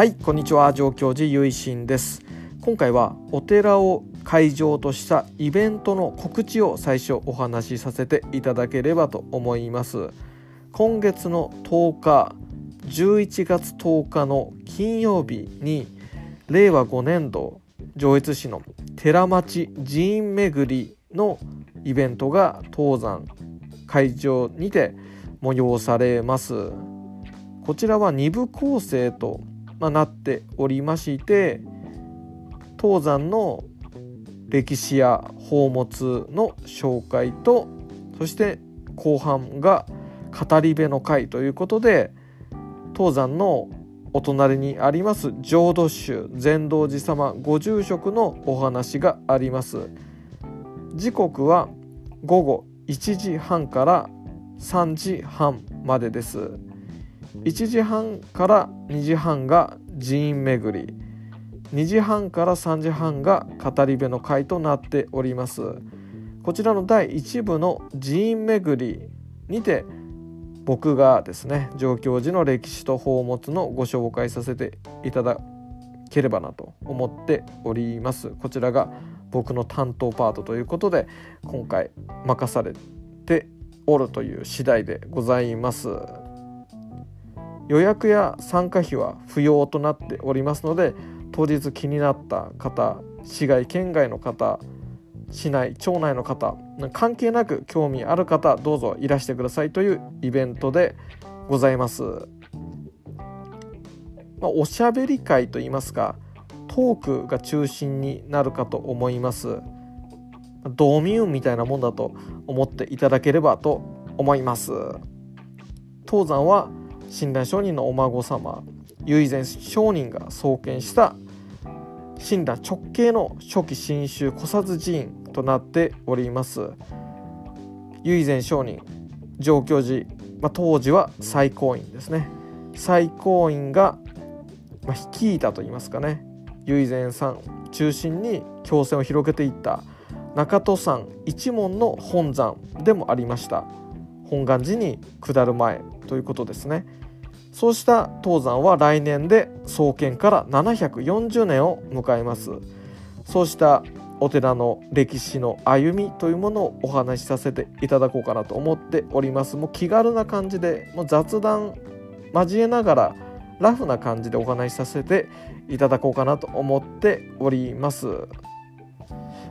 はいこんにちは。上京寺ゆいしんです。今回はお寺を会場としたイベントの告知を最初お話しさせていただければと思います。今月の10日11月10日の金曜日に令和5年度上越市の寺町寺院巡りのイベントが東山会場にて催されます。こちらは2部構成とまなっておりまして東山の歴史や宝物の紹介とそして後半が語り部の会ということで東山のお隣にあります浄土宗禅道寺様ご住職のお話があります。時刻は午後1時半から3時半までです。1時半から2時半が寺院巡り。2時半から3時半が語り部の会となっております。こちらの第1部の寺院巡りにて僕がですね上京寺の歴史と宝物のご紹介させていただければなと思っております。こちらが僕の担当パートということで今回任されておるという次第でございます。予約や参加費は不要となっておりますので当日気になった方市外県外の方市内町内の方関係なく興味ある方どうぞいらしてくださいというイベントでございます、まあ、おしゃべり会といいますかトークが中心になるかと思います。ドミューンみたいなもんだと思っていただければと思います。東山は親鸞上人のお孫様唯前上人が創建した親鸞直系の初期新宗古刹寺院となっております。唯前上人上京寺、まあ、当時は最高院ですね。最高院が、まあ、率いたといいますかね。唯前さん中心に強戦を広げていった中戸山一門の本山でもありました。本願寺に下る前ということですね。そうした東山は来年で創建から740年を迎えます。そうしたお寺の歴史の歩みというものをお話しさせていただこうかなと思っております。もう気軽な感じでもう雑談交えながらラフな感じでお話しさせていただこうかなと思っております。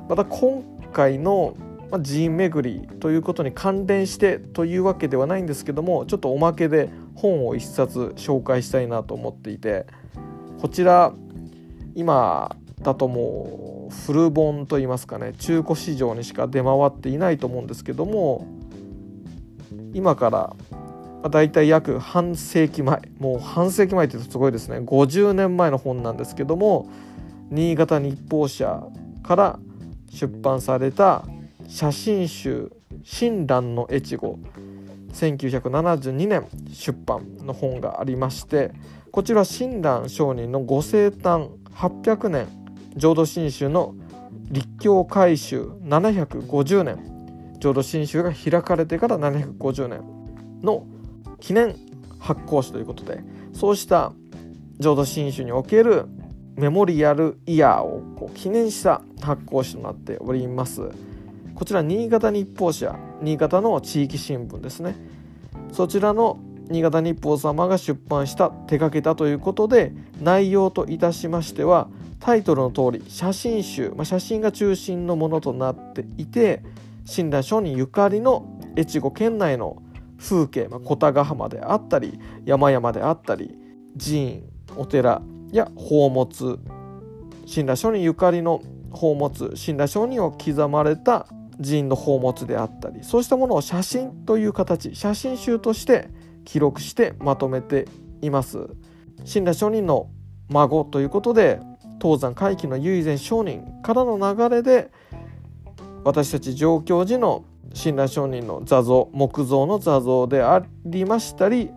また今回の寺院巡りということに関連してというわけではないんですけどもちょっとおまけで本を一冊紹介したいなと思っていてこちら今だともう古本といいますかね中古市場にしか出回っていないと思うんですけども今からだいたい約半世紀前もう半世紀前って言うとすごいですね50年前の本なんですけども新潟日報社から出版された写真集「親鸞の越後」1972年出版の本がありましてこちら親鸞上人のご生誕800年浄土真宗の立教改修750年浄土真宗が開かれてから750年の記念発行誌ということでそうした浄土真宗におけるメモリアルイヤーをこう記念した発行誌となっております。こちら新潟日報社新潟の地域新聞ですね。そちらの新潟日報様が出版した手掛けたということで内容といたしましてはタイトルの通り写真集、まあ、写真が中心のものとなっていて親鸞上人ゆかりの越後県内の風景、まあ、小田ヶ浜であったり山々であったり寺院お寺や宝物親鸞上人ゆかりの宝物親鸞上人を刻まれた寺院の宝物であったりそうしたものを写真という形写真集として記録してまとめています。親鸞上人の孫ということで東山回帰の唯前上人からの流れで私たち上京寺の親鸞上人の座像木造の座像でありましたり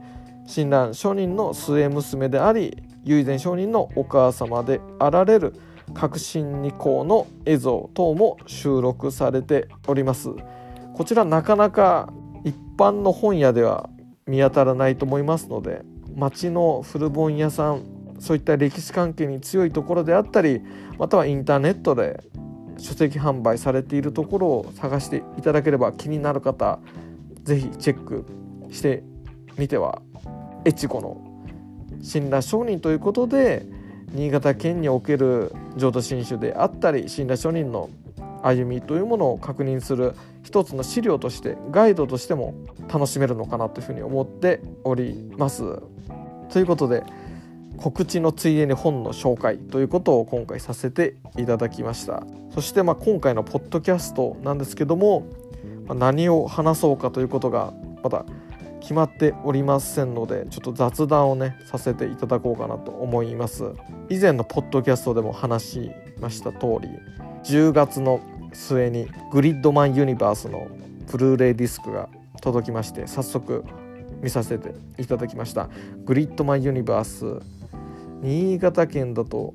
親鸞上人の末娘であり唯前上人のお母様であられる革新二項の映像等も収録されております。こちらなかなか一般の本屋では見当たらないと思いますので町の古本屋さんそういった歴史関係に強いところであったりまたはインターネットで書籍販売されているところを探していただければ気になる方是非チェックしてみては。越後の神羅商人ということで新潟県における浄土真宗であったり神羅商人の歩みというものを確認する一つの資料としてガイドとしても楽しめるのかなというふうに思っております。ということで告知のついでに本の紹介ということを今回させていただきましたそしてまあ今回のポッドキャストなんですけども何を話そうかということがまだ決まっておりませんのでちょっと雑談をねさせていただこうかなと思います。以前のポッドキャストでも話しました通り10月の末にグリッドマンユニバースのブルーレイディスクが届きまして早速見させていただきました。グリッドマンユニバース新潟県だと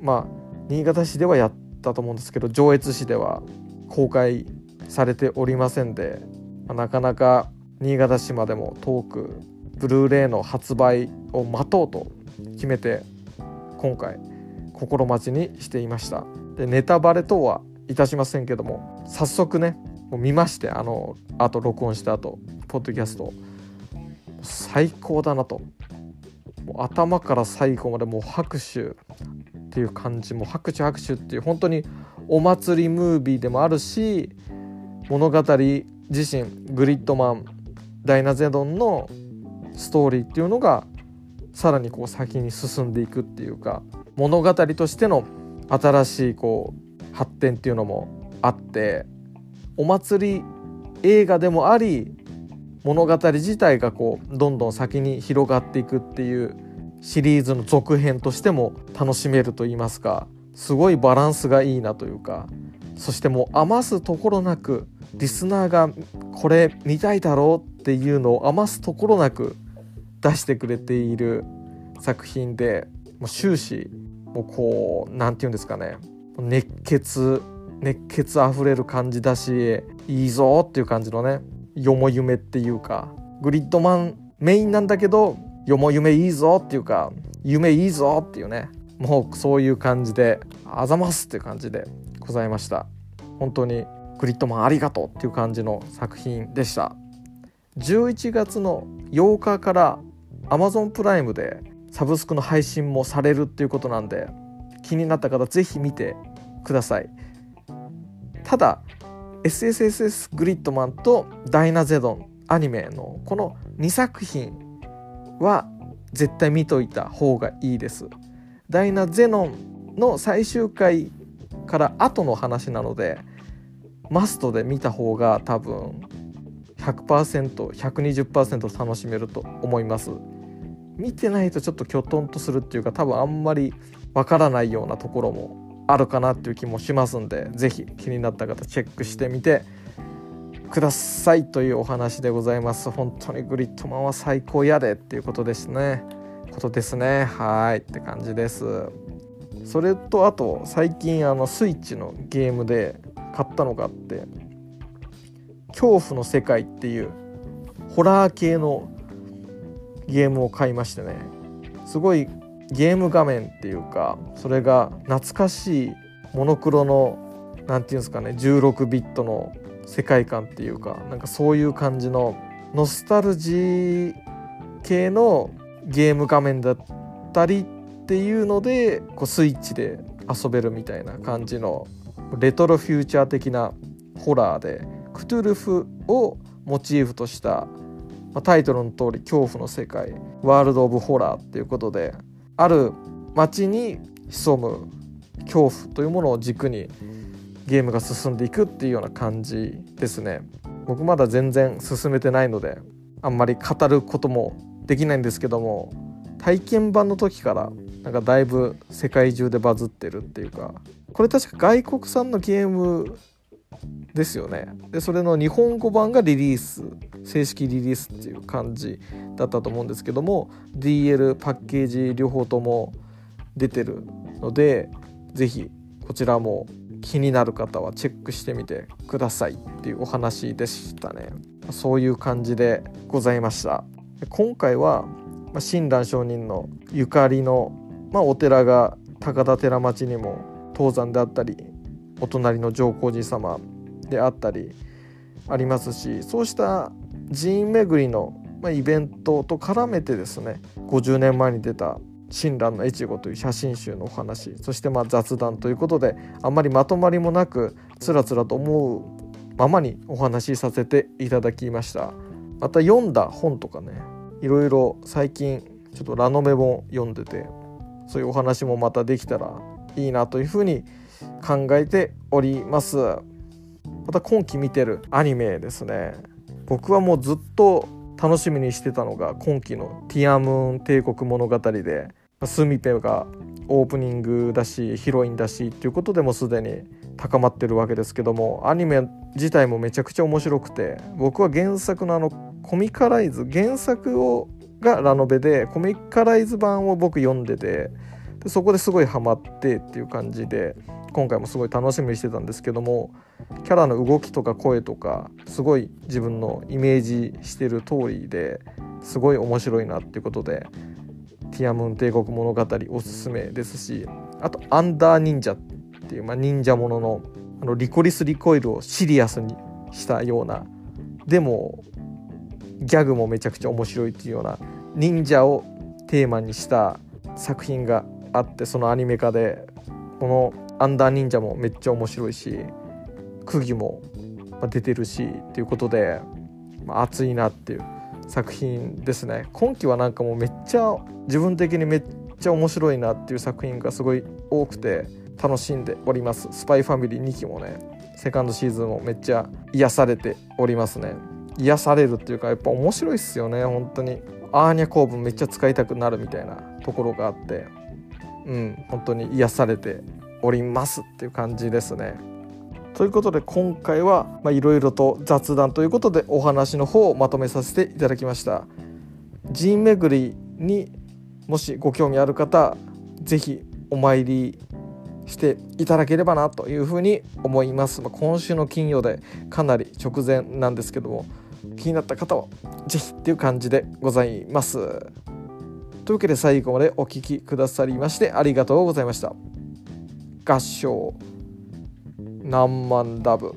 まあ新潟市ではやったと思うんですけど上越市では公開されておりませんで、なかなか新潟市までも遠くブルーレイの発売を待とうと決めて今回心待ちにしていました。でネタバレ等はいたしませんけども早速ねもう見ましてあのあと録音した後ポッドキャスト。最高だなと。もう頭から最後までもう拍手っていう感じも拍手拍手っていう本当にお祭りムービーでもあるし物語自身グリッドマンダイナゼドンのストーリーっていうのがさらにこう先に進んでいくっていうか物語としての新しいこう発展っていうのもあってお祭り映画でもあり物語自体がこうどんどん先に広がっていくっていうシリーズの続編としても楽しめると言いますかすごいバランスがいいなというかそしてもう余すところなくリスナーがこれ見たいだろうっていうのを余すところなく出してくれている作品でもう終始もうこう何て言うんですかね。熱血熱血あふれる感じだしいいぞっていう感じのねよも夢っていうかグリッドマンメインなんだけどよも夢いいぞっていうか夢いいぞっていうねもうそういう感じであざますっていう感じでございました。本当にグリッドマンありがとうっていう感じの作品でした。11月の8日から Amazon プライムでサブスクの配信もされるっていうことなんで気になった方是非見てください。ただ SSSS グリッドマンとダイナゼドンアニメのこの2作品は絶対見といた方がいいです。ダイナゼノンの最終回から後の話なのでマストで見た方が多分 100%120% 楽しめると思います。見てないとちょっときょとんとするっていうか多分あんまりわからないようなところもあるかなっていう気もしますんで是非気になった方チェックしてみてくださいというお話でございます。本当にグリッドマンは最高やでっていうことですね。ことですね。はいって感じです。それとあと最近あのスイッチのゲームで買ったのがあって恐怖の世界っていうホラー系のゲームを買いましてね。すごいゲーム画面っていうかそれが懐かしいモノクロの何て言うんですかね16ビットの世界観っていうかなんかそういう感じのノスタルジー系のゲーム画面だったりっていうのでこうスイッチで遊べるみたいな感じのレトロフューチャー的なホラーでクトゥルフをモチーフとした、ま、タイトルの通り恐怖の世界ワールド・オブ・ホラーっていうことである街に潜む恐怖というものを軸にゲームが進んでいくっていうような感じですね。僕まだ全然進めてないのであんまり語ることもできないんですけども体験版の時からなんかだいぶ世界中でバズってるっていうかこれ確か外国産のゲームですよね。でそれの日本語版がリリース正式リリースっていう感じだったと思うんですけども DL パッケージ両方とも出てるので是非こちらも気になる方はチェックしてみてくださいっていうお話でしたね。そういう感じでございました。今回は親鸞上人のゆかりのまあ、お寺が高田寺町にも東山であったりお隣の上皇寺様であったりありますしそうした寺院巡りの、イベントと絡めてですね50年前に出た「親鸞の越後」という写真集のお話そしてまあ雑談ということであんまりまとまりもなくつらつらと思うままにお話しさせていただきました。また読んだ本とかねいろいろ最近ちょっとラノベ本読んでてそういうお話もまたできたらいいなというふうに考えております。また今期見てるアニメですね。僕はもうずっと楽しみにしてたのが今期の「ティアムーン帝国物語で」でスミペがオープニングだしヒロインだしっていうことでもすでに高まってるわけですけどもアニメ自体もめちゃくちゃ面白くて僕は原作のあのコミカライズ原作をがラノベでコミカライズ版を僕読んでてでそこですごいハマってっていう感じで今回もすごい楽しみにしてたんですけどもキャラの動きとか声とかすごい自分のイメージしてる通りですごい面白いなっていうことで「ティアムーン帝国物語」おすすめですしあと「アンダー忍者」っていう、まあ、忍者もののあのリコリス・リコイルをシリアスにしたようなでもギャグもめちゃくちゃ面白いっていうような忍者をテーマにした作品があってそのアニメ化でこの「アンダー忍者」もめっちゃ面白いし釘も出てるしっていうことで、まあ、熱いなっていう作品ですね。今期はなんかもうめっちゃ自分的にめっちゃ面白いなっていう作品がすごい多くて楽しんでおります。スパイファミリー2期もねセカンドシーズンもめっちゃ癒されておりますね。癒されるっていうかやっぱ面白いっすよね本当に。アーニャ構文めっちゃ使いたくなるみたいなところがあって。うん本当に癒されておりますっていう感じですね。ということで今回はいろいろと雑談ということでお話の方をまとめさせていただきました。寺院巡りにもしご興味ある方是非お参りしていただければなというふうに思います。まあ、今週の金曜でかなり直前なんですけども気になった方は是非っていう感じでございます。というわけで最後までお聴きくださりましてありがとうございました。合唱何万ダブ